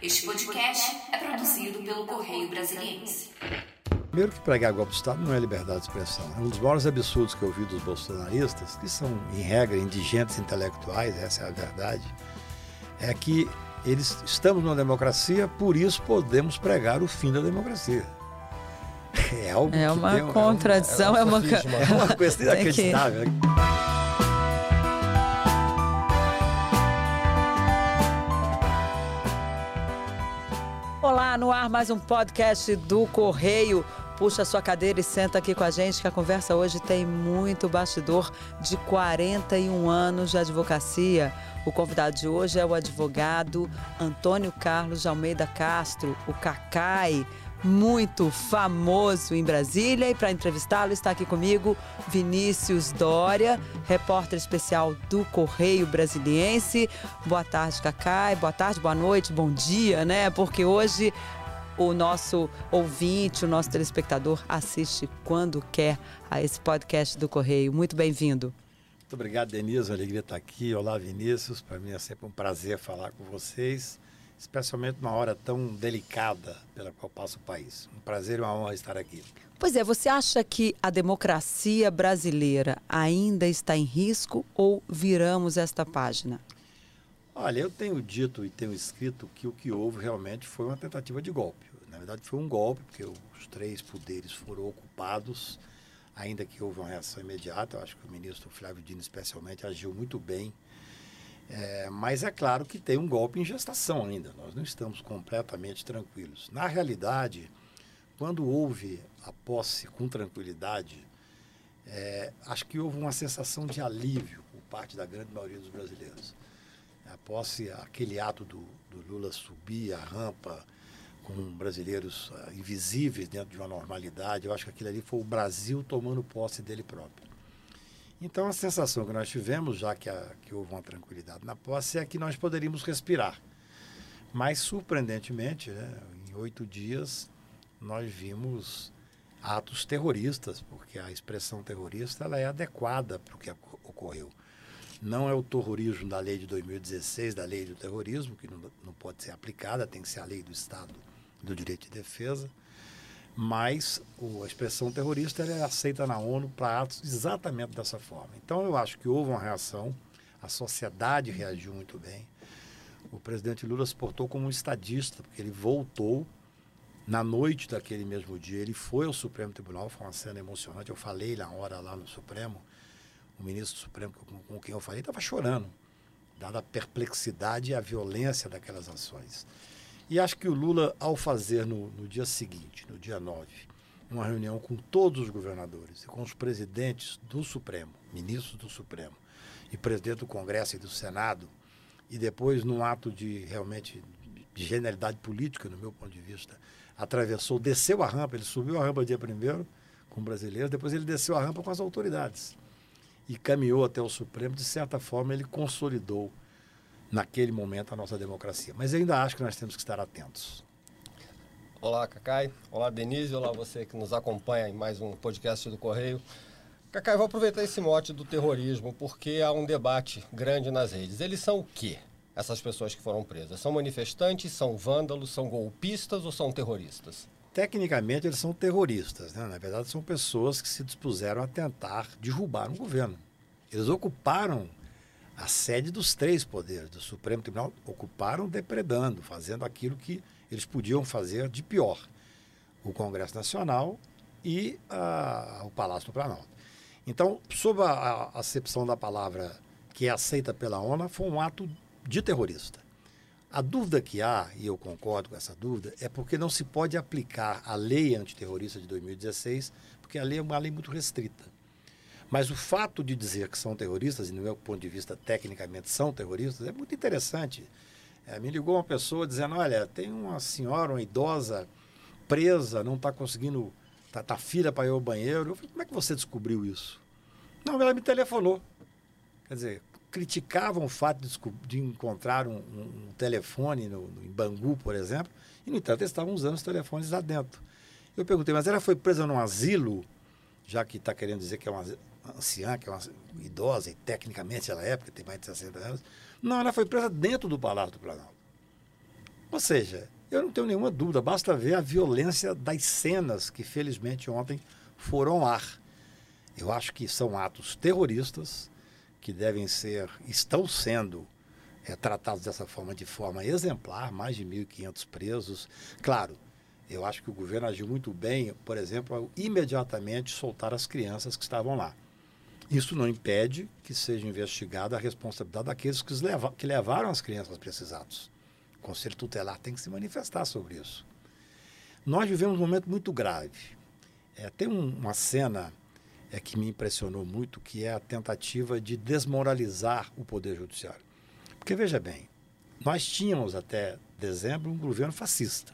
Este podcast é produzido pelo Correio Brasiliense. Primeiro que pregar golpe de Estado não é liberdade de expressão. É um dos maiores absurdos que eu ouvi dos bolsonaristas, que são, em regra, indigentes intelectuais, essa é a verdade, é que eles estamos numa democracia, por isso podemos pregar o fim da democracia. É, algo é uma tem, contradição, é uma, é uma, é uma coisa inacreditável. Olá, no ar mais um podcast do Correio. Puxa sua cadeira e senta aqui com a gente, que a conversa hoje tem muito bastidor de 41 anos de advocacia. O convidado de hoje é o advogado Antônio Carlos de Almeida Castro, o Cacai muito famoso em Brasília. E para entrevistá-lo está aqui comigo Vinícius Dória, repórter especial do Correio Brasiliense. Boa tarde, Cacai. Boa tarde, boa noite, bom dia, né? Porque hoje o nosso ouvinte, o nosso telespectador assiste quando quer a esse podcast do Correio. Muito bem-vindo. Muito obrigado, Denise. Alegria estar aqui. Olá, Vinícius. Para mim é sempre um prazer falar com vocês especialmente numa hora tão delicada pela qual passa o país. Um prazer e uma honra estar aqui. Pois é, você acha que a democracia brasileira ainda está em risco ou viramos esta página? Olha, eu tenho dito e tenho escrito que o que houve realmente foi uma tentativa de golpe. Na verdade, foi um golpe, porque os três poderes foram ocupados, ainda que houve uma reação imediata. Eu acho que o ministro Flávio Dino, especialmente, agiu muito bem é, mas é claro que tem um golpe em gestação ainda, nós não estamos completamente tranquilos. Na realidade, quando houve a posse com tranquilidade, é, acho que houve uma sensação de alívio por parte da grande maioria dos brasileiros. A posse, aquele ato do, do Lula subir a rampa com brasileiros uh, invisíveis dentro de uma normalidade, eu acho que aquilo ali foi o Brasil tomando posse dele próprio. Então, a sensação que nós tivemos, já que, a, que houve uma tranquilidade na posse, é que nós poderíamos respirar. Mas, surpreendentemente, né, em oito dias, nós vimos atos terroristas, porque a expressão terrorista ela é adequada para o que ocorreu. Não é o terrorismo da lei de 2016, da lei do terrorismo, que não, não pode ser aplicada, tem que ser a lei do Estado do direito de defesa mas a expressão terrorista é aceita na ONU para atos exatamente dessa forma. Então eu acho que houve uma reação, a sociedade reagiu muito bem. O presidente Lula se portou como um estadista, porque ele voltou na noite daquele mesmo dia, ele foi ao Supremo Tribunal, foi uma cena emocionante. Eu falei na hora lá no Supremo, o ministro do Supremo com, quem eu falei estava chorando, dada a perplexidade e a violência daquelas ações. E acho que o Lula, ao fazer no, no dia seguinte, no dia 9, uma reunião com todos os governadores e com os presidentes do Supremo, ministros do Supremo, e presidente do Congresso e do Senado, e depois, num ato de realmente de genialidade política, no meu ponto de vista, atravessou, desceu a rampa, ele subiu a rampa dia primeiro com brasileiros, depois ele desceu a rampa com as autoridades e caminhou até o Supremo, de certa forma ele consolidou naquele momento, a nossa democracia. Mas eu ainda acho que nós temos que estar atentos. Olá, Cacai. Olá, Denise. Olá, você que nos acompanha em mais um podcast do Correio. Cacai, vou aproveitar esse mote do terrorismo, porque há um debate grande nas redes. Eles são o quê? Essas pessoas que foram presas? São manifestantes, são vândalos, são golpistas ou são terroristas? Tecnicamente, eles são terroristas. Né? Na verdade, são pessoas que se dispuseram a tentar derrubar um governo. Eles ocuparam a sede dos três poderes, do Supremo Tribunal, ocuparam depredando, fazendo aquilo que eles podiam fazer de pior. O Congresso Nacional e a, o Palácio do Planalto. Então, sob a, a acepção da palavra que é aceita pela ONU, foi um ato de terrorista. A dúvida que há, e eu concordo com essa dúvida, é porque não se pode aplicar a lei antiterrorista de 2016, porque a lei é uma lei muito restrita. Mas o fato de dizer que são terroristas, e no meu ponto de vista, tecnicamente são terroristas, é muito interessante. É, me ligou uma pessoa dizendo: olha, tem uma senhora, uma idosa, presa, não está conseguindo, está tá filha para ir ao banheiro. Eu falei: como é que você descobriu isso? Não, ela me telefonou. Quer dizer, criticavam o fato de, de encontrar um, um, um telefone no, no, em Bangu, por exemplo, e, no entanto, eles estavam usando os telefones lá dentro. Eu perguntei, mas ela foi presa num asilo, já que está querendo dizer que é um asilo anciã, que é uma idosa, e tecnicamente ela é, porque tem mais de 60 anos. Não, ela foi presa dentro do Palácio do Planalto. Ou seja, eu não tenho nenhuma dúvida, basta ver a violência das cenas que, felizmente, ontem foram ao ar. Eu acho que são atos terroristas que devem ser, estão sendo é, tratados dessa forma, de forma exemplar, mais de 1.500 presos. Claro, eu acho que o governo agiu muito bem, por exemplo, ao imediatamente soltar as crianças que estavam lá. Isso não impede que seja investigada a responsabilidade daqueles que, leva, que levaram as crianças para esses atos. O Conselho Tutelar tem que se manifestar sobre isso. Nós vivemos um momento muito grave. É, tem um, uma cena é, que me impressionou muito, que é a tentativa de desmoralizar o Poder Judiciário. Porque, veja bem, nós tínhamos até dezembro um governo fascista.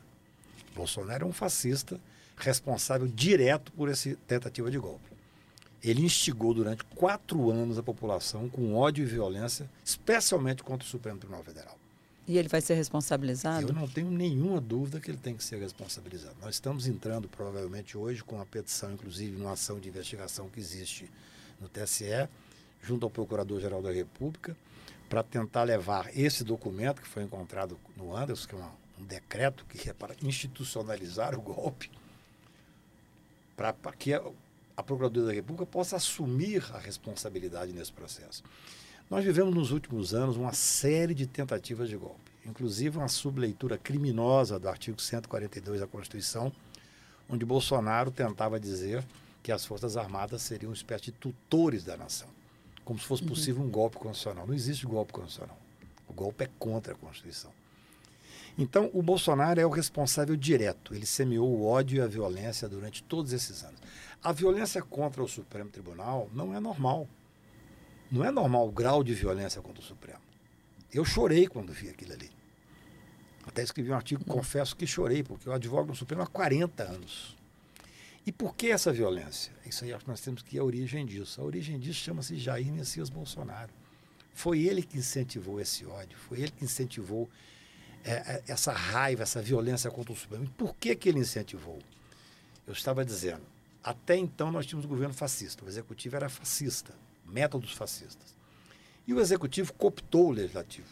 Bolsonaro é um fascista responsável direto por essa tentativa de golpe. Ele instigou durante quatro anos a população com ódio e violência, especialmente contra o Supremo Tribunal Federal. E ele vai ser responsabilizado? Eu não tenho nenhuma dúvida que ele tem que ser responsabilizado. Nós estamos entrando, provavelmente hoje, com uma petição, inclusive, numa ação de investigação que existe no TSE, junto ao Procurador-Geral da República, para tentar levar esse documento que foi encontrado no Anderson, que é uma, um decreto que é para institucionalizar o golpe, para que a, Procuradoria da República possa assumir a responsabilidade nesse processo. Nós vivemos nos últimos anos uma série de tentativas de golpe, inclusive uma subleitura criminosa do artigo 142 da Constituição, onde Bolsonaro tentava dizer que as Forças Armadas seriam uma espécie de tutores da nação, como se fosse uhum. possível um golpe constitucional. Não existe golpe constitucional. O golpe é contra a Constituição. Então, o Bolsonaro é o responsável direto. Ele semeou o ódio e a violência durante todos esses anos. A violência contra o Supremo Tribunal não é normal. Não é normal o grau de violência contra o Supremo. Eu chorei quando vi aquilo ali. Até escrevi um artigo, confesso que chorei, porque eu advogo no Supremo há 40 anos. E por que essa violência? Isso aí acho que nós temos que ir à origem disso. A origem disso chama-se Jair Messias Bolsonaro. Foi ele que incentivou esse ódio, foi ele que incentivou é, é essa raiva, essa violência contra o Supremo. Por que, que ele incentivou? Eu estava dizendo, até então nós tínhamos um governo fascista, o executivo era fascista métodos fascistas. E o executivo cooptou o legislativo.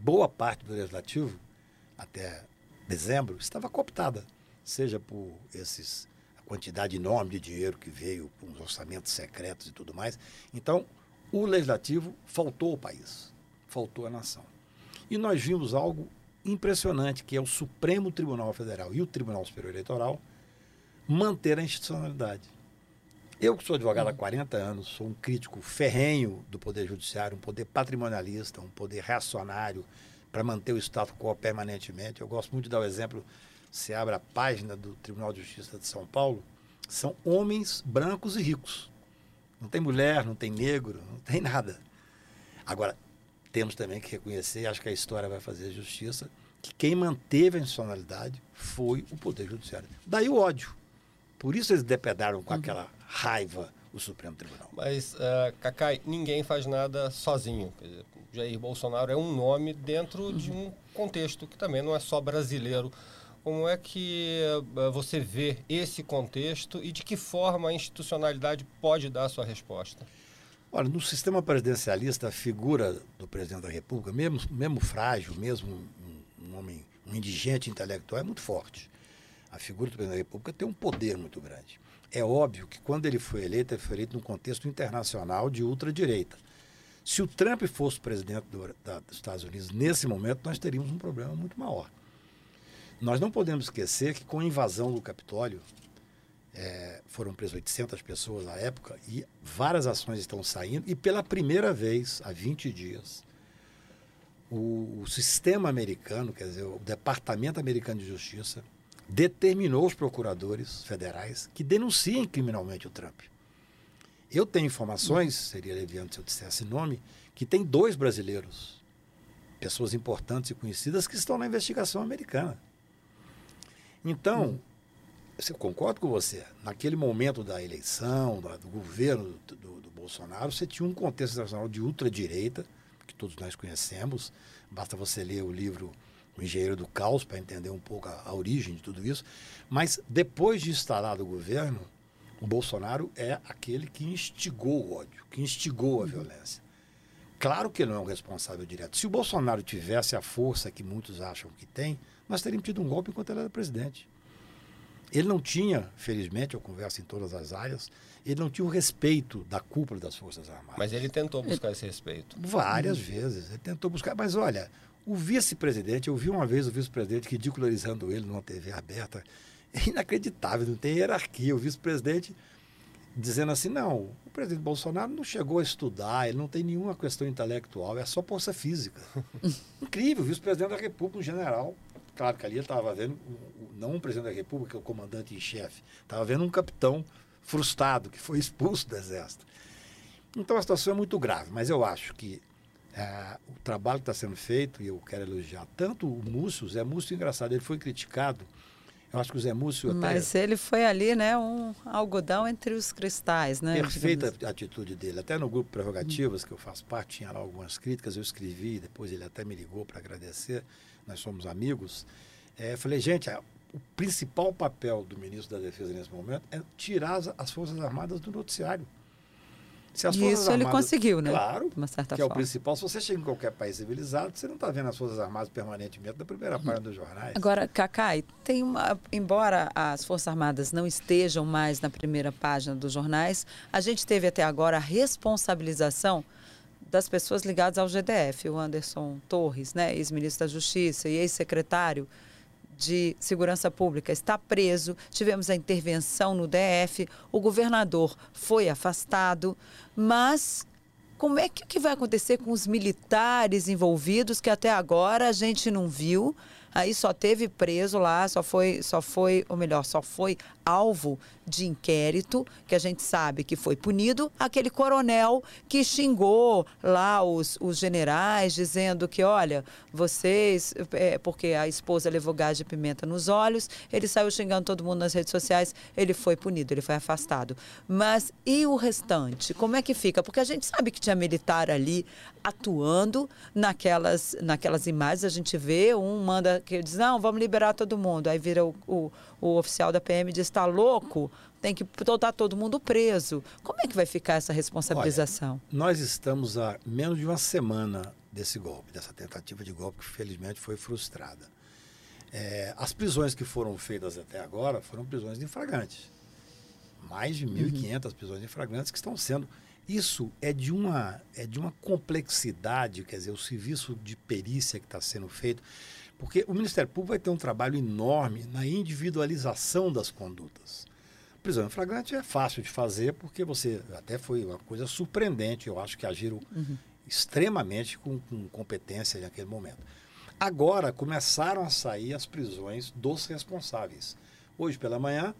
Boa parte do legislativo, até dezembro, estava cooptada, seja por esses a quantidade enorme de dinheiro que veio com os orçamentos secretos e tudo mais. Então, o legislativo faltou ao país, faltou à nação. E nós vimos algo impressionante, que é o Supremo Tribunal Federal e o Tribunal Superior Eleitoral manter a institucionalidade. Eu que sou advogado há 40 anos, sou um crítico ferrenho do Poder Judiciário, um poder patrimonialista, um poder reacionário para manter o status quo permanentemente. Eu gosto muito de dar o exemplo, se abre a página do Tribunal de Justiça de São Paulo, são homens brancos e ricos. Não tem mulher, não tem negro, não tem nada. Agora, temos também que reconhecer, acho que a história vai fazer justiça, que quem manteve a institucionalidade foi o Poder Judiciário. Daí o ódio. Por isso eles depedaram com uhum. aquela raiva o Supremo Tribunal. Mas, uh, Cacai, ninguém faz nada sozinho. Dizer, Jair Bolsonaro é um nome dentro uhum. de um contexto que também não é só brasileiro. Como é que uh, você vê esse contexto e de que forma a institucionalidade pode dar a sua resposta? Olha, no sistema presidencialista, a figura do presidente da República, mesmo, mesmo frágil, mesmo um, homem, um indigente intelectual, é muito forte. A figura do presidente da República tem um poder muito grande. É óbvio que quando ele foi eleito, ele foi eleito num contexto internacional de ultradireita. Se o Trump fosse presidente do, da, dos Estados Unidos nesse momento, nós teríamos um problema muito maior. Nós não podemos esquecer que com a invasão do Capitólio, é, foram presas 800 pessoas na época e várias ações estão saindo. E pela primeira vez, há 20 dias, o, o sistema americano, quer dizer, o Departamento Americano de Justiça, determinou os procuradores federais que denunciem criminalmente o Trump. Eu tenho informações, seria leviano se eu dissesse nome, que tem dois brasileiros, pessoas importantes e conhecidas, que estão na investigação americana. Então. Eu concordo com você. Naquele momento da eleição, do governo do, do, do Bolsonaro, você tinha um contexto internacional de ultradireita, que todos nós conhecemos. Basta você ler o livro o engenheiro do caos para entender um pouco a, a, origem de tudo isso. Mas depois de instalado o governo, o Bolsonaro é aquele que instigou o ódio, que instigou a violência. Claro que ele não é um responsável direto. Se o Bolsonaro tivesse a força que muitos acham que tem, nós teríamos tido um golpe enquanto ele era presidente. Ele não tinha, felizmente, eu converso em todas as áreas, ele não tinha o respeito da cúpula das Forças Armadas. Mas ele tentou buscar esse respeito. Várias vezes. Ele tentou buscar. Mas olha, o vice-presidente, eu vi uma vez o vice-presidente ridicularizando ele numa TV aberta. É inacreditável, não tem hierarquia. O vice-presidente dizendo assim: não, o presidente Bolsonaro não chegou a estudar, ele não tem nenhuma questão intelectual, é só força física. Incrível, o vice-presidente da República, um general. Claro que ali ele estava vendo, não um presidente da República, o comandante em chefe, estava vendo um capitão frustrado que foi expulso do Exército. Então a situação é muito grave, mas eu acho que é, o trabalho que está sendo feito, e eu quero elogiar tanto o Múcio, o Zé Múcio, engraçado, ele foi criticado eu acho que o Zé Múcio até... Mas ele foi ali, né, um algodão entre os cristais, né? Perfeita atitude dele. Até no grupo Prerrogativas, que eu faço parte, tinha lá algumas críticas, eu escrevi, depois ele até me ligou para agradecer, nós somos amigos. É, falei, gente, o principal papel do ministro da Defesa nesse momento é tirar as, as Forças Armadas do noticiário. Se as Forças Isso Armadas, ele conseguiu, né? Claro, uma certa que forma. é o principal. Se você chega em qualquer país civilizado, você não está vendo as Forças Armadas permanentemente na primeira uhum. página dos jornais. Agora, Cacai, tem uma, embora as Forças Armadas não estejam mais na primeira página dos jornais, a gente teve até agora a responsabilização das pessoas ligadas ao GDF, o Anderson Torres, né, ex-ministro da Justiça e ex-secretário de Segurança Pública está preso, tivemos a intervenção no DF, o governador foi afastado, mas como é que, que vai acontecer com os militares envolvidos que até agora a gente não viu? Aí só teve preso lá, só foi, só foi, ou melhor, só foi alvo de inquérito, que a gente sabe que foi punido, aquele coronel que xingou lá os, os generais, dizendo que, olha, vocês, é, porque a esposa levou gás de pimenta nos olhos, ele saiu xingando todo mundo nas redes sociais, ele foi punido, ele foi afastado. Mas e o restante? Como é que fica? Porque a gente sabe que tinha militar ali atuando naquelas, naquelas imagens, a gente vê, um manda que diz, não, vamos liberar todo mundo, aí vira o, o o oficial da PM diz: está louco? Tem que botar todo mundo preso. Como é que vai ficar essa responsabilização? Olha, nós estamos a menos de uma semana desse golpe, dessa tentativa de golpe que felizmente foi frustrada. É, as prisões que foram feitas até agora foram prisões infragantes. Mais de 1.500 uhum. prisões infragantes que estão sendo. Isso é de, uma, é de uma complexidade, quer dizer, o serviço de perícia que está sendo feito. Porque o Ministério Público vai ter um trabalho enorme na individualização das condutas. Prisão em flagrante é fácil de fazer, porque você até foi uma coisa surpreendente. Eu acho que agiram uhum. extremamente com, com competência naquele momento. Agora começaram a sair as prisões dos responsáveis. Hoje pela manhã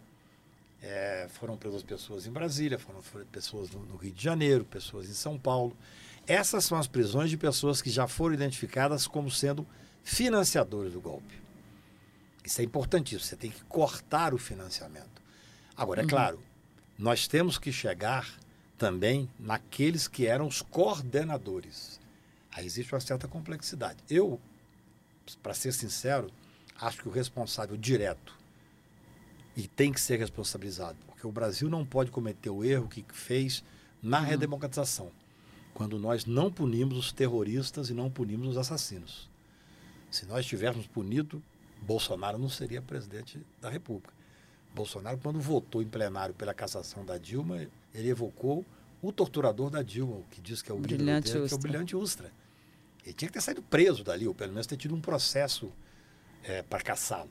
é, foram presas pessoas em Brasília, foram pessoas no, no, Rio de Janeiro, pessoas em São Paulo. Essas são as prisões de pessoas que já foram identificadas como sendo financiadores do golpe. Isso é importantíssimo, você tem que cortar o financiamento. Agora, é uhum. claro, nós temos que chegar também naqueles que eram os coordenadores. Aí existe uma certa complexidade. Eu, para ser sincero, acho que o responsável direto e tem que ser responsabilizado, porque o Brasil não pode cometer o erro que fez na uhum. redemocratização, quando nós não punimos os terroristas e não punimos os assassinos. Se nós tivéssemos punido, Bolsonaro não seria presidente da República. Bolsonaro, quando votou em plenário pela cassação da Dilma, ele evocou o torturador da Dilma, o que diz que é o brilhante dele, que é o brilhante Ustra. Ele tinha que ter saído preso dali, ou pelo menos ter tido um processo é, para caçá-lo.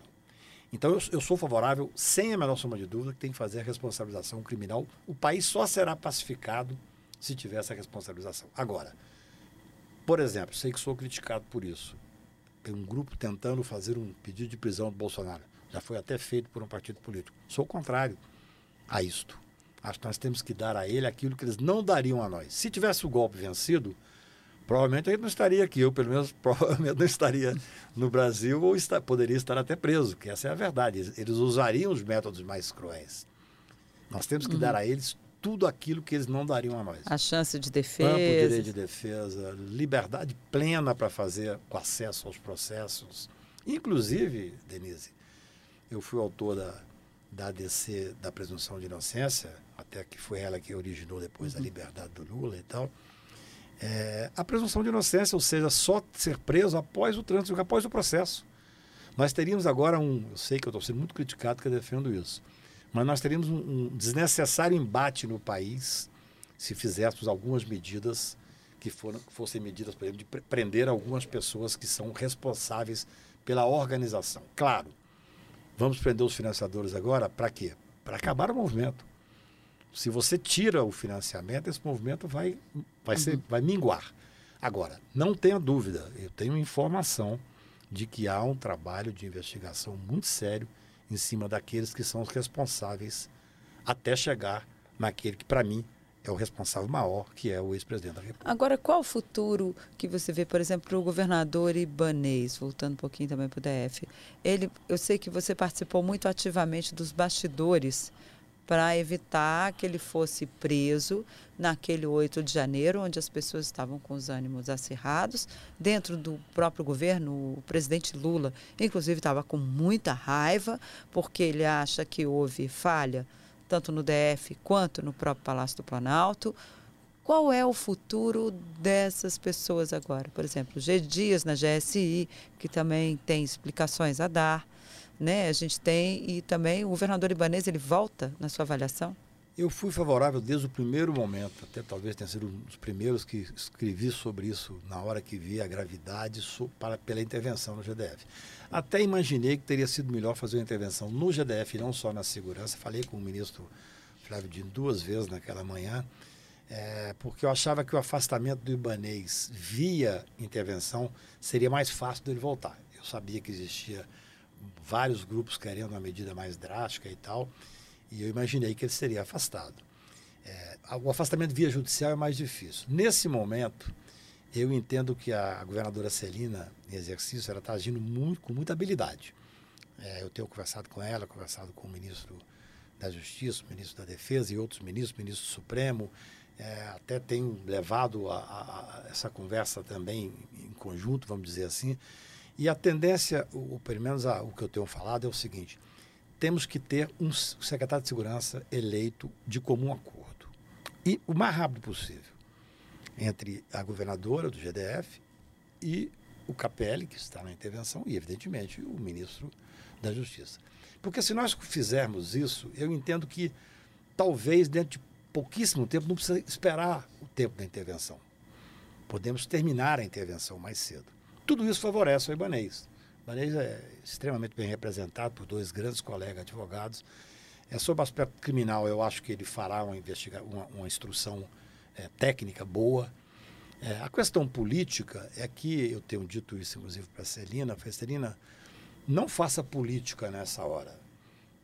Então eu, eu, sou favorável, sem a menor sombra de dúvida, que tem que fazer a responsabilização criminal. O país só será pacificado se tiver essa responsabilização. Agora, por exemplo, sei que sou criticado por isso tem um grupo tentando fazer um pedido de prisão do Bolsonaro. Já foi até feito por um partido político. Sou contrário a isto. Acho que nós temos que dar a ele aquilo que eles não dariam a nós. Se tivesse o golpe vencido, provavelmente ele não estaria aqui. Eu, pelo menos, provavelmente não estaria no Brasil ou está, poderia estar até preso, que essa é a verdade. Eles, eles usariam os métodos mais cruéis. Nós temos que uhum. dar a eles tudo aquilo que eles não dariam a nós. A chance de defesa. Amplo direito de defesa, liberdade plena para fazer o acesso aos processos. Inclusive, Denise, eu fui autor da, da ADC da presunção de inocência, até que foi ela que originou depois uhum. a liberdade do Lula e tal. é, a presunção de inocência, ou seja, só ser preso após o trânsito, após o processo. Nós teríamos agora um, eu sei que eu estou sendo muito criticado que eu defendo isso, mas nós teríamos um, um desnecessário embate no país se fizéssemos algumas medidas que foram, fossem medidas, por exemplo, de prender algumas pessoas que são responsáveis pela organização. Claro, vamos prender os financiadores agora para quê? Para acabar o movimento. Se você tira o financiamento, esse movimento vai, vai, ser, uhum. vai minguar. Agora, não tenha dúvida, eu tenho informação de que há um trabalho de investigação muito sério em cima daqueles que são os responsáveis até chegar naquele que, para mim, é o responsável maior, que é o ex-presidente da República. Agora, qual o futuro que você vê, por exemplo, para o governador Ibanês, voltando um pouquinho também para o DF? Ele, eu sei que você participou muito ativamente dos bastidores para evitar que ele fosse preso naquele 8 de janeiro, onde as pessoas estavam com os ânimos acirrados. Dentro do próprio governo, o presidente Lula, inclusive, estava com muita raiva, porque ele acha que houve falha tanto no DF quanto no próprio Palácio do Planalto. Qual é o futuro dessas pessoas agora? Por exemplo, G Dias na GSI, que também tem explicações a dar. Né? A gente tem, e também o governador Ibanez, ele volta na sua avaliação? Eu fui favorável desde o primeiro momento, até talvez tenha sido um dos primeiros que escrevi sobre isso na hora que vi a gravidade para, pela intervenção no GDF. Até imaginei que teria sido melhor fazer uma intervenção no GDF, não só na segurança. Falei com o ministro Flávio Dino duas vezes naquela manhã, é, porque eu achava que o afastamento do Ibanês via intervenção seria mais fácil dele voltar. Eu sabia que existia vários grupos querendo uma medida mais drástica e tal. E eu imaginei que ele seria afastado. É, o afastamento via judicial é mais difícil. Nesse momento, eu entendo que a governadora Celina, em exercício, ela está agindo muito, com muita habilidade. É, eu tenho conversado com ela, conversado com o ministro da Justiça, o ministro da Defesa e outros ministros, o ministro Supremo. É, até tenho levado a, a, a essa conversa também em conjunto, vamos dizer assim. E a tendência, ou pelo menos a, o que eu tenho falado, é o seguinte: temos que ter um secretário de segurança eleito de comum acordo. E o mais rápido possível. Entre a governadora do GDF e o KPL, que está na intervenção, e, evidentemente, o ministro da Justiça. Porque se nós fizermos isso, eu entendo que talvez dentro de pouquíssimo tempo, não precisa esperar o tempo da intervenção. Podemos terminar a intervenção mais cedo. Tudo isso favorece o Ibanês. Ibanez é extremamente bem representado por dois grandes colegas advogados. É, sobre o aspecto criminal, eu acho que ele fará uma, investiga uma, uma instrução é, técnica boa. É, a questão política é que, eu tenho dito isso inclusive para a Celina, a Celina, não faça política nessa hora.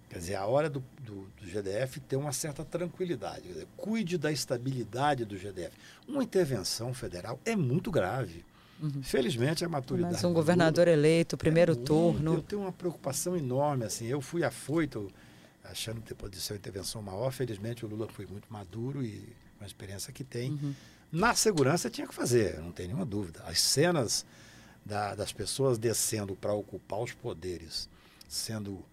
Quer dizer, a hora do, do, do GDF ter uma certa tranquilidade. Dizer, cuide da estabilidade do GDF. Uma intervenção federal é muito grave. Uhum. Felizmente a maturidade. Mas um governador eleito, primeiro é muito, turno. Eu tenho uma preocupação enorme. Assim, eu fui afoito, achando que depois de ser uma intervenção maior. Felizmente o Lula foi muito maduro e com a experiência que tem. Uhum. Na segurança tinha que fazer, não tem nenhuma dúvida. As cenas da, das pessoas descendo para ocupar os poderes, sendo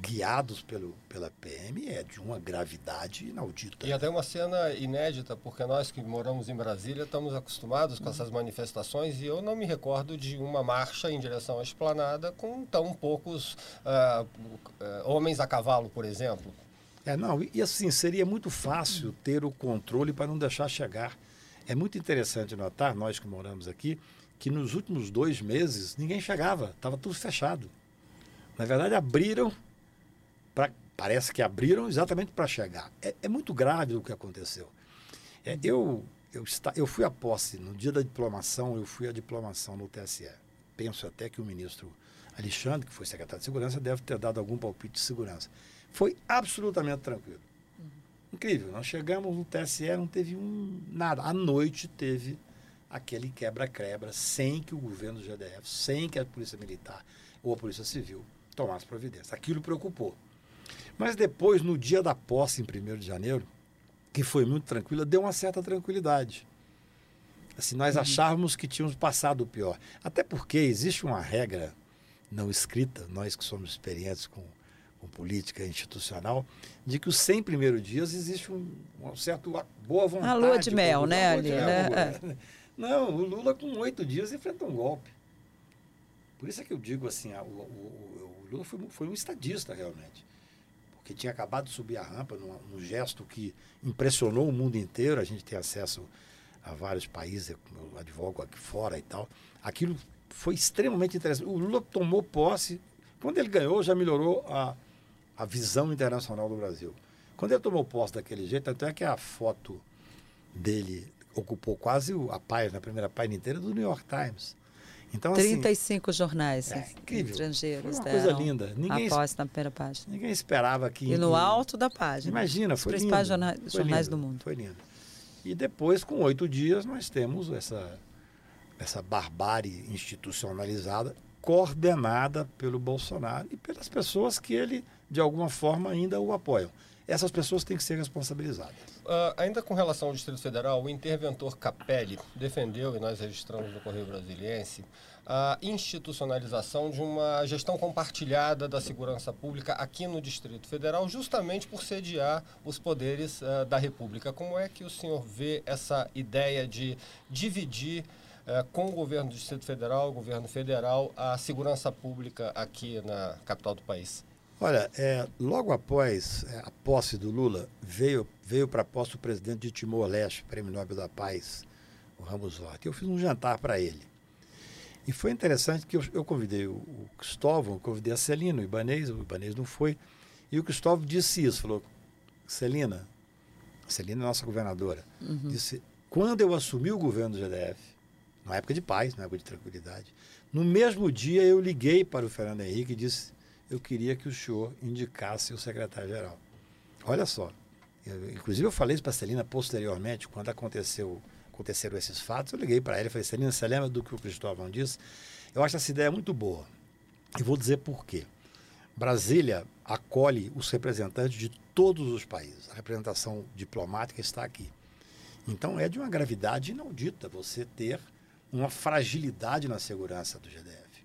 guiados pelo, pela PM é de uma gravidade inaudita. E até uma cena inédita, porque nós que moramos em Brasília estamos acostumados com essas manifestações e eu não me recordo de uma marcha em direção à esplanada com tão poucos uh, uh, homens a cavalo, por exemplo. É, não, e assim, seria muito fácil ter o controle para não deixar chegar. É muito interessante notar, nós que moramos aqui, que nos últimos dois meses ninguém chegava, estava tudo fechado. Na verdade, abriram pra, parece que abriram exatamente para chegar. É, é, muito grave o que aconteceu. É, eu, eu, está, eu fui à posse, no dia da diplomação, eu fui à diplomação no TSE. Penso até que o ministro Alexandre, que foi secretário de Segurança, deve ter dado algum palpite de segurança. Foi absolutamente tranquilo. Uhum. Incrível. Nós chegamos no TSE, não teve um, nada. À noite teve aquele quebra-quebra, sem que o governo do GDF, sem que a Polícia Militar ou a Polícia Civil tomasse providência. Aquilo preocupou. Mas depois, no dia da posse, em 1 de janeiro, que foi muito tranquila, deu uma certa tranquilidade. Assim, nós uhum. achávamos que tínhamos passado o pior. Até porque existe uma regra não escrita, nós que somos experientes com, com política institucional, de que os 100 primeiros dias existe um, um certo boa vontade. A lua de mel, né, ali, né? É. Não, o Lula com oito dias enfrenta um golpe. Por isso é que eu digo assim, o, o, o Lula foi, foi, um estadista realmente. Porque tinha acabado de subir a rampa num, num, gesto que impressionou o mundo inteiro. A gente tem acesso a vários países, eu advogo aqui fora e tal. Aquilo foi extremamente interessante. O Lula tomou posse. Quando ele ganhou, já melhorou a, a visão internacional do Brasil. Quando ele tomou posse daquele jeito, até que a foto dele ocupou quase a página, a primeira página inteira do New York Times. Então, 35 assim, jornais é, estrangeiros foi uma coisa linda. Ninguém, após na primeira página. Ninguém esperava que... E no alto da página. Imagina, foi Os principais lindo, jornais, jornais lindo, do mundo. Foi lindo. E depois, com oito dias, nós temos essa, essa barbárie institucionalizada, coordenada pelo Bolsonaro e pelas pessoas que ele, de alguma forma, ainda o apoiam. Essas pessoas têm que ser responsabilizadas. Uh, ainda com relação ao Distrito Federal, o interventor Capelli defendeu, e nós registramos no Correio Brasiliense, a institucionalização de uma gestão compartilhada da segurança pública aqui no Distrito Federal, justamente por sediar os poderes uh, da República. Como é que o senhor vê essa ideia de dividir uh, com o governo do Distrito Federal, o governo federal, a segurança pública aqui na capital do país? Olha, é, logo após é, a posse do Lula, veio, veio para a posse o presidente de Timor-Leste, Prêmio Nobel da Paz, o Ramos Horta. Eu fiz um jantar para ele. E foi interessante que eu, eu convidei o, o Cristóvão, convidei a Celina, o Ibanês, o Ibanês não foi. E o Cristóvão disse isso, falou, Celina, Celina é nossa governadora, uhum. disse, quando eu assumi o governo do GDF, numa época de paz, numa época de tranquilidade, no mesmo dia eu liguei para o Fernando Henrique e disse, eu queria que o senhor indicasse o secretário-geral. Olha só, eu, inclusive eu falei isso para a Celina posteriormente, quando aconteceu, aconteceram esses fatos, eu liguei para ela e falei, Celina, você lembra do que o Cristóvão disse? Eu acho essa ideia muito boa. E vou dizer por quê. Brasília acolhe os representantes de todos os países. A representação diplomática está aqui. Então é de uma gravidade inaudita você ter uma fragilidade na segurança do GDF.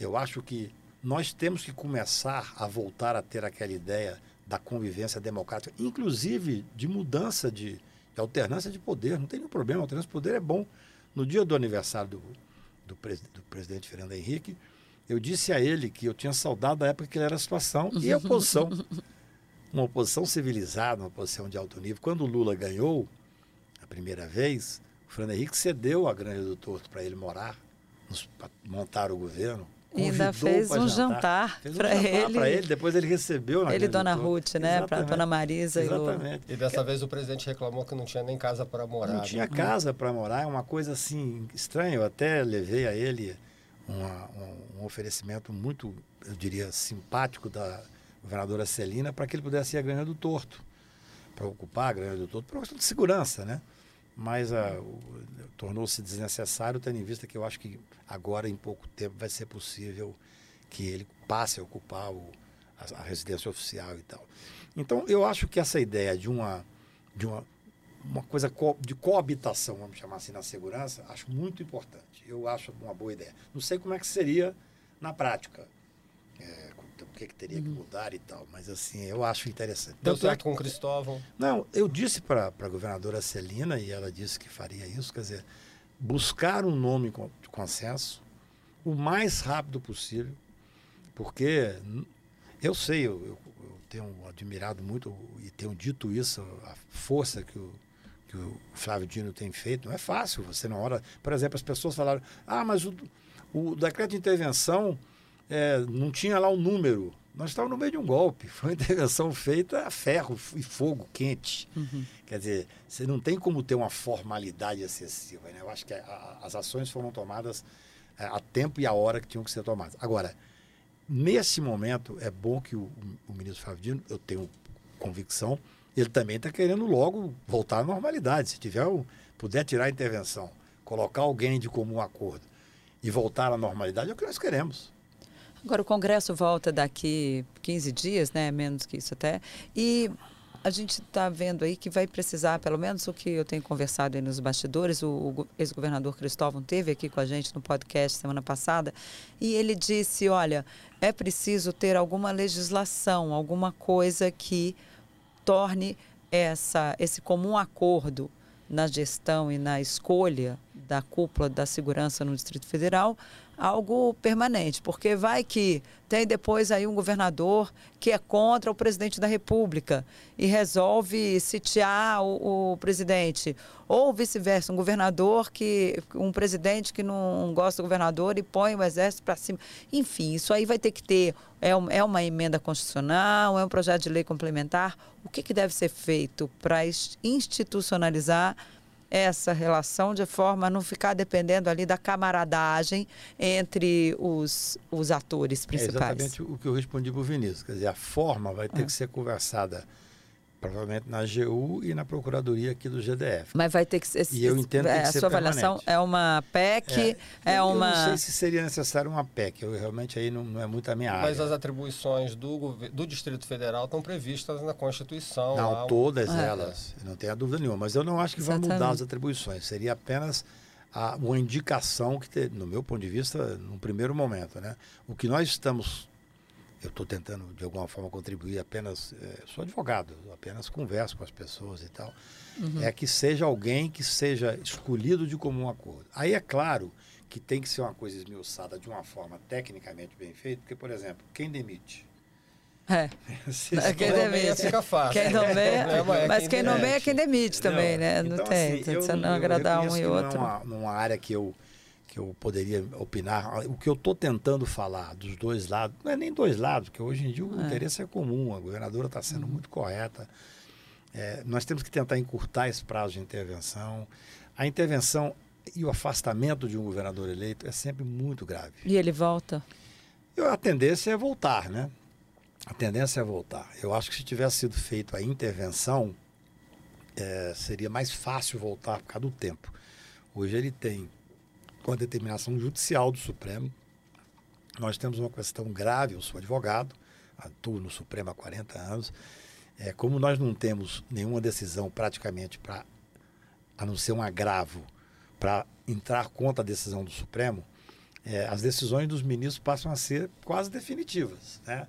Eu acho que nós temos que começar a voltar a ter aquela ideia da convivência democrática, inclusive de mudança de, de alternância de poder. Não tem nenhum problema, a alternância de poder é bom. No dia do aniversário do, do, pres, do presidente Fernando Henrique, eu disse a ele que eu tinha saudade da época que ele era a situação e a oposição. Uma oposição civilizada, uma oposição de alto nível. Quando o Lula ganhou a primeira vez, o Fernando Henrique cedeu a Grande do Torto para ele morar, montar o governo. Ainda fez um jantar, jantar para ele. ele. Depois ele recebeu na Ele e Dona Ruth, né? Para Dona Marisa Exatamente. e E dessa vez o presidente reclamou que não tinha nem casa para morar. Não né? tinha casa para morar, é uma coisa assim estranha. Eu até levei a ele uma, um, um, oferecimento muito, eu diria, simpático da governadora Celina para que ele pudesse ir à Granja do Torto, para ocupar a Granja do Torto, por questão de segurança, né? Mas ah, tornou-se desnecessário, tendo em vista que eu acho que agora, em pouco tempo, vai ser possível que ele passe a ocupar o, a, a, residência oficial e tal. Então, eu acho que essa ideia de uma, de uma, uma coisa co, de coabitação, vamos chamar assim, na segurança, acho muito importante. Eu acho uma boa ideia. Não sei como é que seria na prática. É, o que, que teria que uhum. mudar e tal. Mas assim, eu acho interessante. Deu certo é com o Cristóvão? Não, eu disse para a governadora Celina, e ela disse que faria isso, quer dizer, buscar um nome de consenso o mais rápido possível, porque eu sei, eu, eu, eu tenho admirado muito e tenho dito isso, a força que o, que o Flávio Dino tem feito, não é fácil, você na hora... Por exemplo, as pessoas falaram, ah, mas o, o decreto de intervenção é, não tinha lá o um número. Nós estávamos no meio de um golpe. Foi uma intervenção feita a ferro e fogo quente. Uhum. Quer dizer, você não tem como ter uma formalidade excessiva. Né? Eu acho que a, as ações foram tomadas é, a tempo e a hora que tinham que ser tomadas. Agora, nesse momento, é bom que o, o ministro Flávio Dino, eu tenho convicção, ele também está querendo logo voltar à normalidade. Se tiver, puder tirar a intervenção, colocar alguém de comum acordo e voltar à normalidade, é o que nós queremos. Agora, o Congresso volta daqui 15 dias, né? Menos que isso até. E a gente está vendo aí que vai precisar, pelo menos o que eu tenho conversado aí nos bastidores, o, o ex-governador Cristóvão teve aqui com a gente no podcast semana passada, e ele disse, olha, é preciso ter alguma legislação, alguma coisa que torne essa, esse comum acordo na gestão e na escolha da cúpula da segurança no Distrito Federal algo permanente, porque vai que tem depois aí um governador que é contra o presidente da República e resolve sitiar o, o presidente, ou vice-versa, um governador que um presidente que não gosta do governador e põe o exército para cima. Enfim, isso aí vai ter que ter é, é uma emenda constitucional, é um projeto de lei complementar. O que, que deve ser feito para institucionalizar essa relação de forma a não ficar dependendo ali da camaradagem entre os, os atores principais. É exatamente o que eu respondi para o Vinícius. Quer dizer, a forma vai ter ah. que ser conversada provavelmente na AGU e na Procuradoria aqui do GDF. Mas vai ter que ser. E eu entendo que, é, que a sua avaliação é uma PEC, é, é uma. Eu não sei se seria necessário uma PEC. Eu realmente aí não, não é muito a minha área. Mas as atribuições do, do Distrito Federal estão previstas na Constituição. Não, lá, todas é. elas. Não tenho dúvida nenhuma. Mas eu não acho que vai mudar as atribuições. Seria apenas a, uma indicação que, ter, no meu ponto de vista, no primeiro momento, né? O que nós estamos eu estou tentando de alguma forma contribuir apenas é, sou advogado apenas converso com as pessoas e tal uhum. é que seja alguém que seja escolhido de comum acordo aí é claro que tem que ser uma coisa esmiuçada de uma forma tecnicamente bem feita porque por exemplo quem demite é. é quem demite. Fica fácil. Quem nomeia, é mas quem, nomeia é quem demite também, né? Não então, tem. Assim, eu, não agradar um e outro. Não é uma, área que eu que eu poderia opinar. O que eu estou tentando falar dos dois lados, não é nem dois lados, porque hoje em dia o é. interesse é comum, a governadora está sendo uhum. muito correta. É, nós temos que tentar encurtar esse prazo de intervenção. A intervenção e o afastamento de um governador eleito é sempre muito grave. E ele volta? Eu, a tendência é voltar, né? A tendência é voltar. Eu acho que se tivesse sido feita a intervenção, é, seria mais fácil voltar por causa do tempo. Hoje ele tem com a determinação judicial do Supremo. Nós temos uma questão grave, eu sou advogado, atuo no Supremo há 40 anos. É, como nós não temos nenhuma decisão praticamente para, a não ser um agravo, para entrar contra a decisão do Supremo, é, as decisões dos ministros passam a ser quase definitivas. Né?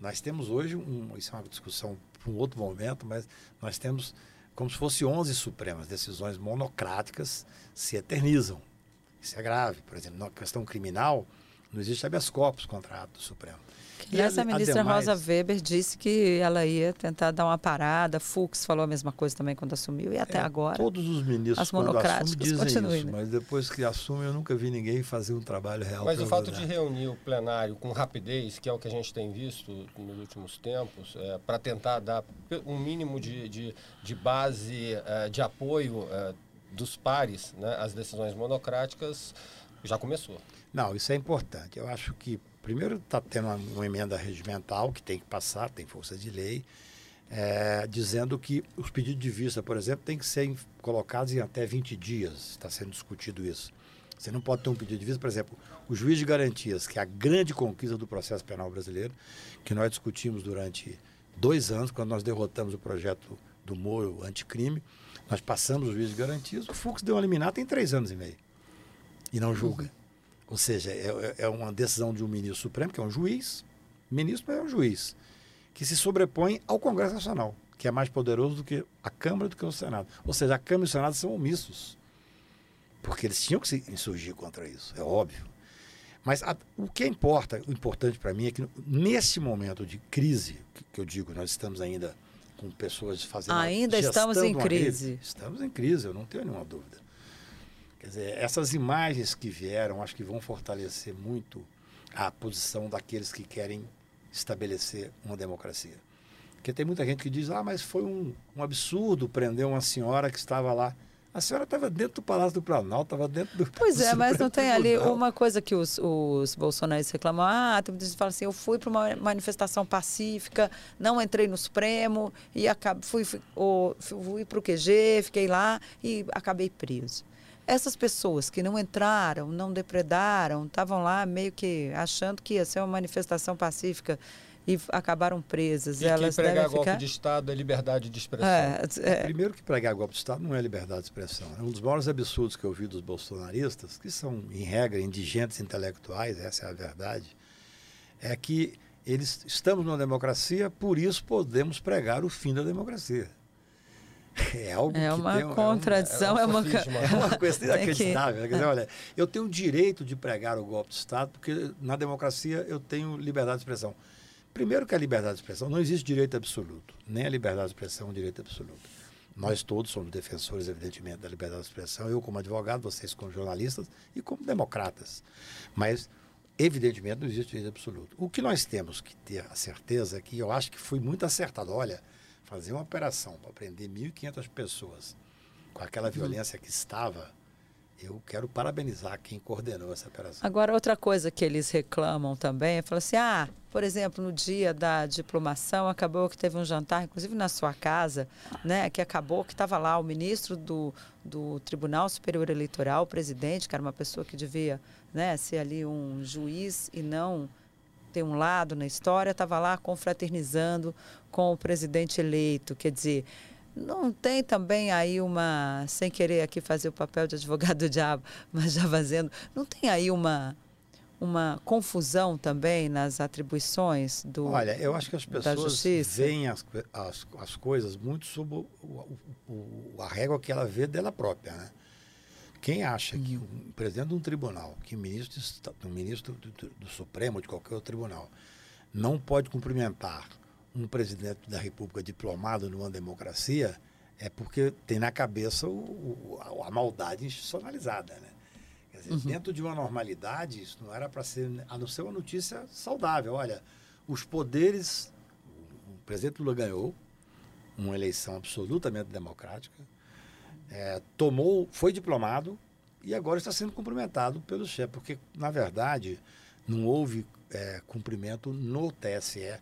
Nós temos hoje, um, isso é uma discussão para um outro momento, mas nós temos como se fosse 11 Supremas, decisões monocráticas se eternizam. Isso é grave. Por exemplo, na questão criminal, não existe habeas corpus contra ato do Supremo. E essa ministra ademais, Rosa Weber disse que ela ia tentar dar uma parada. Fux falou a mesma coisa também quando assumiu e até é, agora. Todos os ministros as quando assumem dizem continuem, isso, né? mas depois que assumem eu nunca vi ninguém fazer um trabalho real. Mas o fato de reunir o plenário com rapidez, que é o que a gente tem visto nos últimos tempos, é, para tentar dar um mínimo de, de, de base é, de apoio é, dos pares, né, as decisões monocráticas, já começou. Não, isso é importante. Eu acho que, primeiro, está tendo uma, uma, emenda regimental que tem que passar, tem força de lei, é, dizendo que os pedidos de vista, por exemplo, têm que ser colocados em até 20 dias. Está sendo discutido isso. Você não pode ter um pedido de vista, por exemplo, o juiz de garantias, que é a grande conquista do processo penal brasileiro, que nós discutimos durante dois anos, quando nós derrotamos o projeto do Moro anticrime. Nós passamos o juiz de garantias, o Fux deu uma liminar tem três anos e meio. E não julga. Uhum. Ou seja, é, é, uma decisão de um ministro supremo, que é um juiz, ministro é um juiz, que se sobrepõe ao Congresso Nacional, que é mais poderoso do que a Câmara do que o Senado. Ou seja, a Câmara e o Senado são omissos. Porque eles tinham que se insurgir contra isso, é óbvio. Mas a, o que importa, o importante para mim é que nesse momento de crise, que, que eu digo, nós estamos ainda com pessoas fazendo. Ainda estamos em crise. Estamos em crise, eu não tenho nenhuma dúvida. Quer dizer, essas imagens que vieram, acho que vão fortalecer muito a posição daqueles que querem estabelecer uma democracia. Porque tem muita gente que diz, ah, mas foi um, um absurdo prender uma senhora que estava lá. A senhora estava dentro do Palácio do Planalto, estava dentro do. Pois do é, mas não tem ali uma coisa que os, os bolsonaristas reclamam. Ah, tem que fala assim: eu fui para uma manifestação pacífica, não entrei no Supremo, e acabei, fui, fui, fui para o QG, fiquei lá e acabei preso. Essas pessoas que não entraram, não depredaram, estavam lá meio que achando que ia ser uma manifestação pacífica e acabaram presas. E elas que pregar golpe de Estado é liberdade de expressão. É, é... Primeiro que pregar golpe de Estado não é liberdade de expressão. É um dos maiores absurdos que eu vi dos bolsonaristas, que são, em regra, indigentes intelectuais, essa é a verdade, é que eles estamos numa democracia, por isso podemos pregar o fim da democracia. É algo É que uma tem, um- contradição, é é um uma. É uma coisa que- inacreditável. Quer dizer, olha, eu tenho o direito de pregar o golpe de Estado, porque na democracia eu tenho liberdade de expressão. Primeiro que a liberdade de expressão, não existe direito absoluto. Nem a liberdade de expressão é um direito absoluto. Nós todos somos defensores, evidentemente, da liberdade de expressão. Eu como advogado, vocês como jornalistas e como democratas. Mas, evidentemente, não existe direito absoluto. O que nós temos que ter a certeza é que eu acho que foi muito acertado. Olha, fazer uma operação para prender 1.500 pessoas com aquela violência que estava, eu quero parabenizar quem coordenou essa operação. Agora, outra coisa que eles reclamam também é falar assim: ah, por exemplo, no dia da diplomação, acabou que teve um jantar, inclusive na sua casa, né? Que acabou que estava lá o ministro do, do Tribunal Superior Eleitoral, o presidente, que era uma pessoa que devia né, ser ali um juiz e não ter um lado na história, estava lá confraternizando com o presidente eleito. Quer dizer, não tem também aí uma, sem querer aqui fazer o papel de advogado do diabo, mas já fazendo, não tem aí uma, uma confusão também nas atribuições do. Olha, eu acho que as pessoas veem as, as, as coisas muito sob o, o- o- a régua que ela vê dela própria. Né? Quem acha que um presidente de um tribunal, que ministro, um ministro do, do- do Supremo ou de qualquer outro tribunal, não pode cumprimentar um presidente da República diplomado numa democracia, é porque tem na cabeça o- o- a, maldade institucionalizada. Né? Quer dizer, dentro de uma normalidade, isso não era para ser, a não ser uma notícia saudável. Olha, os poderes, o presidente Lula ganhou uma eleição absolutamente democrática, é, tomou, foi diplomado e agora está sendo cumprimentado pelo chefe, porque, na verdade, não houve é, cumprimento no TSE,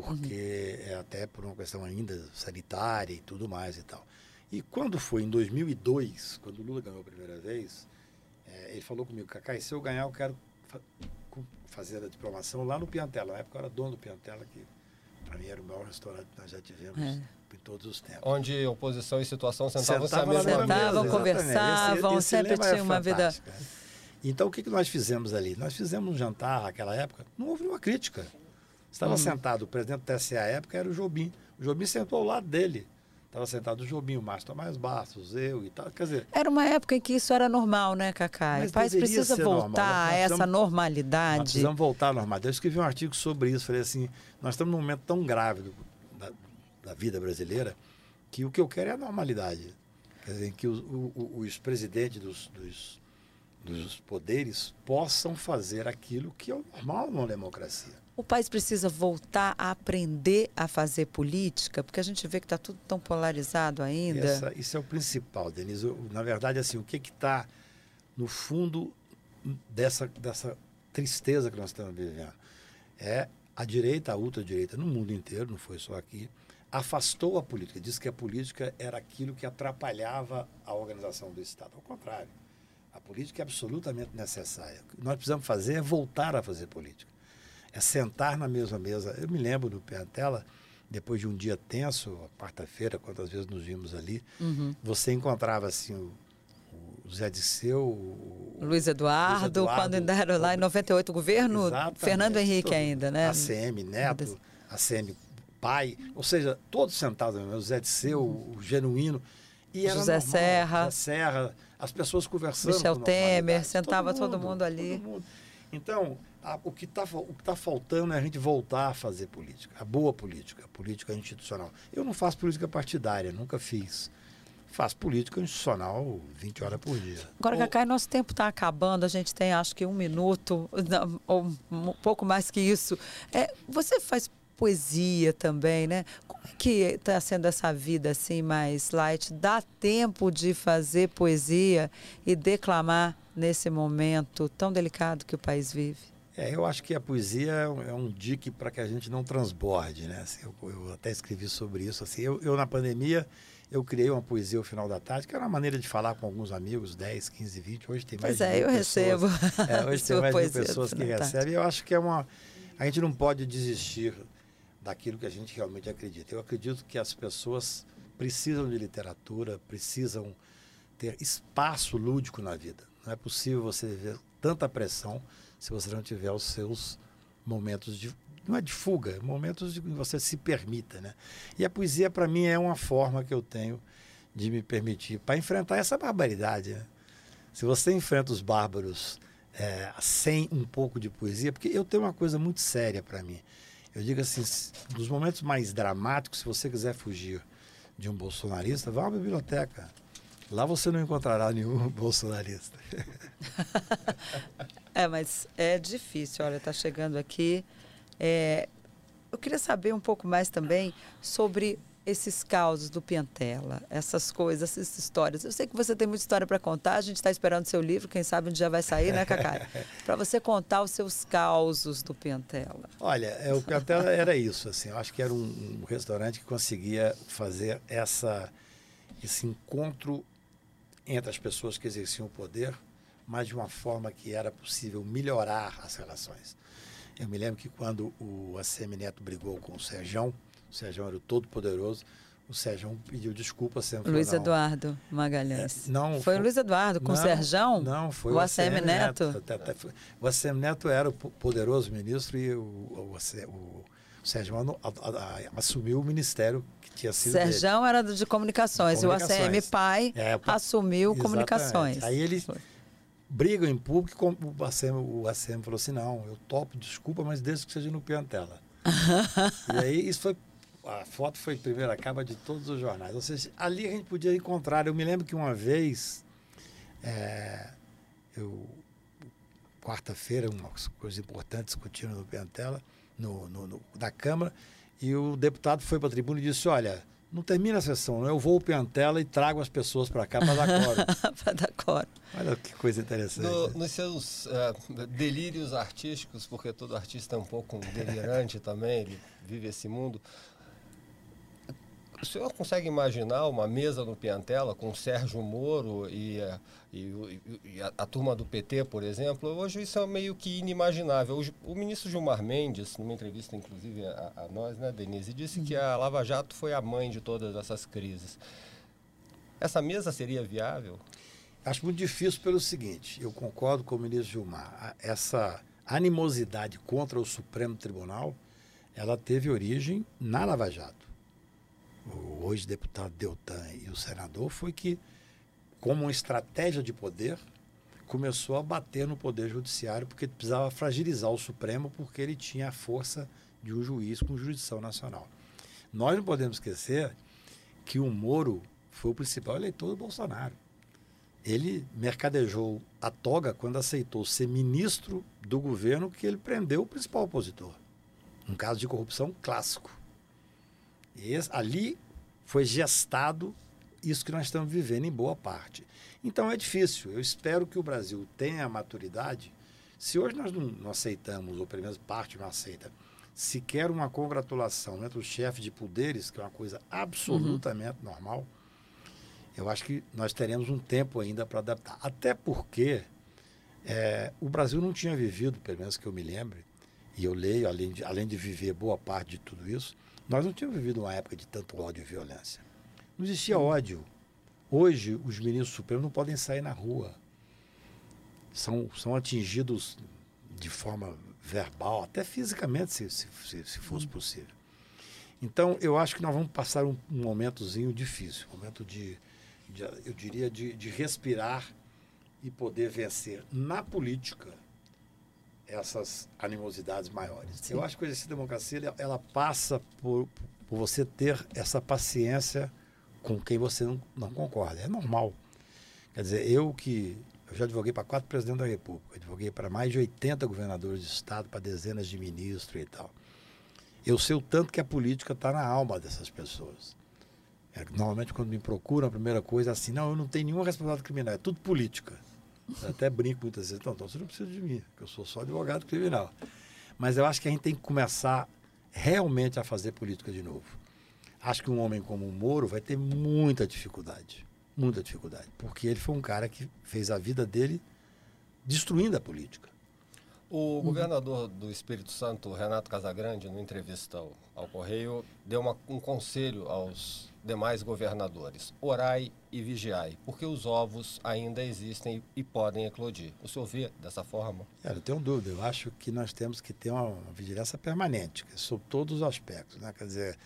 porque é até por uma questão ainda sanitária e tudo mais e tal. E quando foi em 2002, quando o Lula ganhou a primeira vez, é, ele falou comigo, Cacai, se eu ganhar, eu quero fa- fazer a diplomação lá no Piantela. Na época eu era dono do Piantela, que para mim era o maior restaurante que nós já tivemos É. em todos os tempos. Onde oposição e situação sentavam-se à Sentava lá mesma na Sentavam, mesa. mesa, conversavam. Esse- esse sempre é tinha uma vida- né? Então, o que, que nós fizemos ali? Nós fizemos um jantar naquela época, não houve nenhuma crítica. Estava sentado, o presidente do TSE à época era o Jobim. O Jobim sentou ao lado dele. Estava sentado o Jobim, o Márcio Tomás Bastos, eu e tal. Quer dizer, Era uma época em que isso era normal, né, Cacai? Mas o país precisa voltar a essa nós normalidade. precisamos voltar à normalidade. Eu escrevi um artigo sobre isso. Falei assim: nós estamos num momento tão grave do- da, da vida brasileira que o que eu quero é a normalidade. Quer dizer, que os, o- o- os presidentes dos, dos, dos poderes possam fazer aquilo que é o normal numa democracia. O país precisa voltar a aprender a fazer política, porque a gente vê que está tudo tão polarizado ainda. Essa- isso é o principal, Denise. Eu- Na verdade, assim, o que está no fundo dessa, dessa tristeza que nós estamos vivendo? É a direita, a ultradireita, no mundo inteiro, não foi só aqui, afastou a política. Disse que a política era aquilo que atrapalhava a organização do Estado. Ao contrário, a política é absolutamente necessária. O que nós precisamos fazer é voltar a fazer política. É sentar na mesma mesa. Eu me lembro do Piantela, depois de um dia tenso, quarta-feira, quantas vezes nos vimos ali, Uhum. você encontrava assim o, o Zé Disseu, o Luiz Eduardo, Luiz Eduardo, quando ainda era lá em 98 o governo, Exatamente, Fernando Henrique todo- ainda, né? ACM Neto, ACM Pai, ou seja, todos sentados, o Zé Disseu, o Genuíno. E José normal, Serra. José Serra, as pessoas conversando. Michel Temer, sentava todo mundo ali. todo mundo. Então, a- o que está tá faltando é a gente voltar a fazer política, a boa política, a política institucional. Eu não faço política partidária, nunca fiz. Faço política institucional 20 horas por dia. Agora, Cacai, nosso tempo está acabando, a gente tem acho que um minuto, ou um pouco mais que isso. É, você faz poesia também, né? Como é que está sendo essa vida assim mais light? Dá tempo de fazer poesia e declamar nesse momento tão delicado que o país vive? É, eu acho que a poesia é um, é dique para que a gente não transborde, né? Assim, eu, eu até escrevi sobre isso. Assim, eu, eu, na pandemia, eu criei uma poesia ao final da tarde, que era uma maneira de falar com alguns amigos, 10, 15, 20. Hoje tem mais Pois é, eu pessoas. recebo É, hoje tem mais de pessoas que recebem. Eu acho que é uma... A gente não pode desistir daquilo que a gente realmente acredita. Eu acredito que as pessoas precisam de literatura, precisam ter espaço lúdico na vida. Não é possível você viver tanta pressão se você não tiver os seus momentos de não é de fuga, é momentos de que você se permita, né? E a poesia para mim é uma forma que eu tenho de me permitir para enfrentar essa barbaridade. Né? Se você enfrenta os bárbaros é, sem um pouco de poesia, porque eu tenho uma coisa muito séria para mim. Eu digo assim, nos momentos mais dramáticos, se você quiser fugir de um bolsonarista, vá à biblioteca. Lá você não encontrará nenhum bolsonarista. é, mas é difícil. Olha, está chegando aqui. É, eu queria saber um pouco mais também sobre esses causos do Piantela, essas coisas, essas histórias. Eu sei que você tem muita história para contar, a gente está esperando seu livro, quem sabe onde já vai sair, né, Cacá? para você contar os seus causos do Piantela. Olha, é, o Piantela era isso, assim, eu acho que era um, um restaurante que conseguia fazer essa, esse encontro entre as pessoas que exerciam o poder, mas de uma forma que era possível melhorar as relações. Eu me lembro que quando o ACM Neto brigou com o Serjão, o Sérgio era o todo-poderoso. O Sérgio pediu desculpa sempre. Luiz Eduardo Magalhães. É, não, foi o Luiz Eduardo com não, o Serjão? Não, foi o, o ACM Neto. Neto. O ACM Neto era o poderoso ministro e o, o, o, o Sérgio assumiu o ministério que tinha sido. Serjão era de comunicações, comunicações. e o ACM Pai é, assumiu exatamente. comunicações. Aí ele brigam em público, o ACM, o ACM falou assim: não, eu topo, desculpa, mas desde que seja no Piantela. e aí isso foi a foto foi primeira capa de todos os jornais. Ou seja, ali a gente podia encontrar. Eu me lembro que uma vez, é, eu quarta-feira, umas coisas importantes discutindo no Piantela, no, no, no, na Câmara, e o deputado foi para a tribuna e disse: Olha, não termina a sessão, eu vou ao Piantela e trago as pessoas para cá para dar coro. para dar coro. Olha que coisa interessante. No, né? Nos seus uh, delírios artísticos, porque todo artista é um pouco delirante também, ele vive esse mundo. O senhor consegue imaginar uma mesa no Piantela com Sérgio Moro e, eh, e, e a, a, turma do PT, por exemplo? Hoje isso é meio que inimaginável. Hoje, o ministro Gilmar Mendes, numa entrevista inclusive a, a nós, né, Denise, disse que a Lava Jato foi a mãe de todas essas crises. Essa mesa seria viável? Acho muito difícil pelo seguinte, eu concordo com o ministro Gilmar, essa animosidade contra o Supremo Tribunal, ela teve origem na Lava Jato hoje deputado Deltan e o senador, foi que, como uma estratégia de poder, começou a bater no Poder Judiciário, porque precisava fragilizar o Supremo, porque ele tinha a força de um juiz com jurisdição nacional. Nós não podemos esquecer que o Moro foi o principal eleitor do Bolsonaro. Ele mercadejou a toga quando aceitou ser ministro do governo que ele prendeu o principal opositor. Um caso de corrupção clássico. Esse, ali foi gestado isso que nós estamos vivendo em boa parte. Então é difícil. Eu espero que o Brasil tenha a maturidade. Se hoje nós não, não aceitamos, ou pelo menos parte não aceita, sequer uma congratulação entre os chefes de poderes, que é uma coisa absolutamente uhum. normal, eu acho que nós teremos um tempo ainda para adaptar. Até porque é, o Brasil não tinha vivido, pelo menos que eu me lembre, e eu leio, além de, além de viver boa parte de tudo isso, nós não tínhamos vivido uma época de tanto ódio e violência. Não existia ódio. Hoje, os ministros supremos não podem sair na rua. São, são atingidos de forma verbal, até fisicamente, se, se, se fosse possível. Então, eu acho que nós vamos passar um, um momentozinho difícil, um momento de, de eu diria, de, de respirar e poder vencer na política essas animosidades maiores. Sim. Eu acho que a democracia ela, ela passa por, por, você ter essa paciência com quem você não, não, concorda. É normal. Quer dizer, eu que eu já advoguei para quatro presidentes da República, advoguei para mais de 80 governadores de estado, para dezenas de ministros e tal. Eu sei o tanto que a política está na alma dessas pessoas. É, normalmente, quando me procuram, a primeira coisa é assim: não, eu não tenho nenhuma responsabilidade criminal, é tudo política. Até brinco muitas vezes, então, então você não precisa de mim, porque eu sou só advogado criminal. Mas eu acho que a gente tem que começar realmente a fazer política de novo. Acho que um homem como o Moro vai ter muita dificuldade, muita dificuldade, porque ele foi um cara que fez a vida dele destruindo a política. O governador do Espírito Santo, Renato Casagrande, no entrevista ao, ao Correio, deu uma, um conselho aos demais governadores: orai e vigiai, porque os ovos ainda existem e podem eclodir. O senhor vê dessa forma? É, não tenho dúvida. Eu acho que nós temos que ter uma vigilância permanente, sobre todos os aspectos. Né? Quer dizer,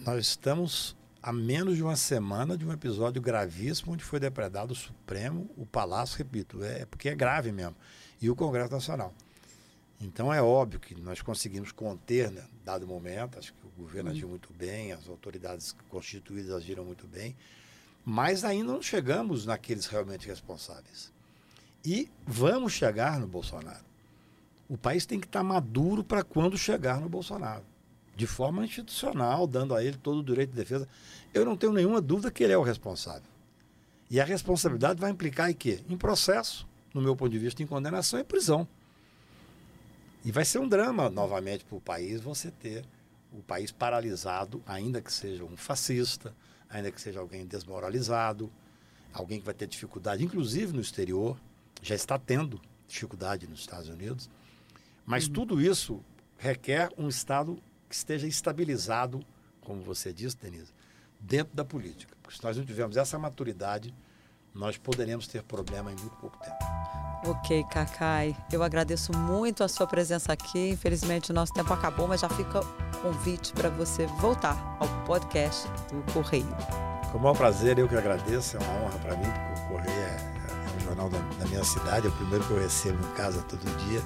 nós estamos a menos de uma semana de um episódio gravíssimo onde foi depredado o Supremo, o Palácio, repito, é porque é grave mesmo e o Congresso Nacional. Então é óbvio que nós conseguimos conter, né, dado momento, acho que o governo uhum. agiu muito bem, as autoridades constituídas agiram muito bem, mas ainda não chegamos naqueles realmente responsáveis. E vamos chegar no Bolsonaro. O país tem que estar maduro para quando chegar no Bolsonaro, de forma institucional, dando a ele todo o direito de defesa. Eu não tenho nenhuma dúvida que ele é o responsável. E a responsabilidade vai implicar em quê? Em processo no meu ponto de vista, em condenação e prisão. E vai ser um drama, novamente, para o país você ter o país paralisado, ainda que seja um fascista, ainda que seja alguém desmoralizado, alguém que vai ter dificuldade, inclusive no exterior, já está tendo dificuldade nos Estados Unidos. Mas uhum. tudo isso requer um Estado que esteja estabilizado, como você disse, Denise, dentro da política. Porque se nós não tivermos essa maturidade, nós poderemos ter problema em muito pouco tempo. Ok, Cacai. Eu agradeço muito a sua presença aqui. Infelizmente o nosso tempo acabou, mas já fica o convite para você voltar ao podcast do Correio. Com o maior prazer, eu que agradeço. É uma honra para mim, porque o Correio é, é um jornal da, da, minha cidade, é o primeiro que eu recebo em casa todo dia.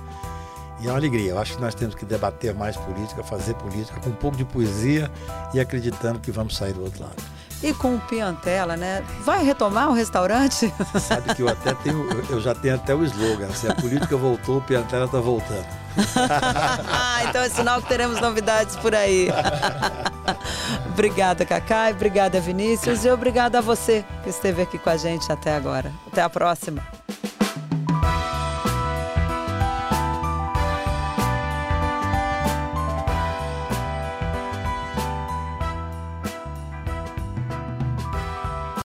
E é uma alegria. Eu acho que nós temos que debater mais política, fazer política com um pouco de poesia e acreditando que vamos sair do outro lado e com o Piantela, né? Vai retomar o restaurante? Você sabe que eu até tenho, eu já tenho até o slogan, se a política voltou, o Piantela está voltando. então é sinal que teremos novidades por aí. obrigada, Cacai, obrigada, Vinícius, e obrigada a você que esteve aqui com a gente até agora. Até a próxima.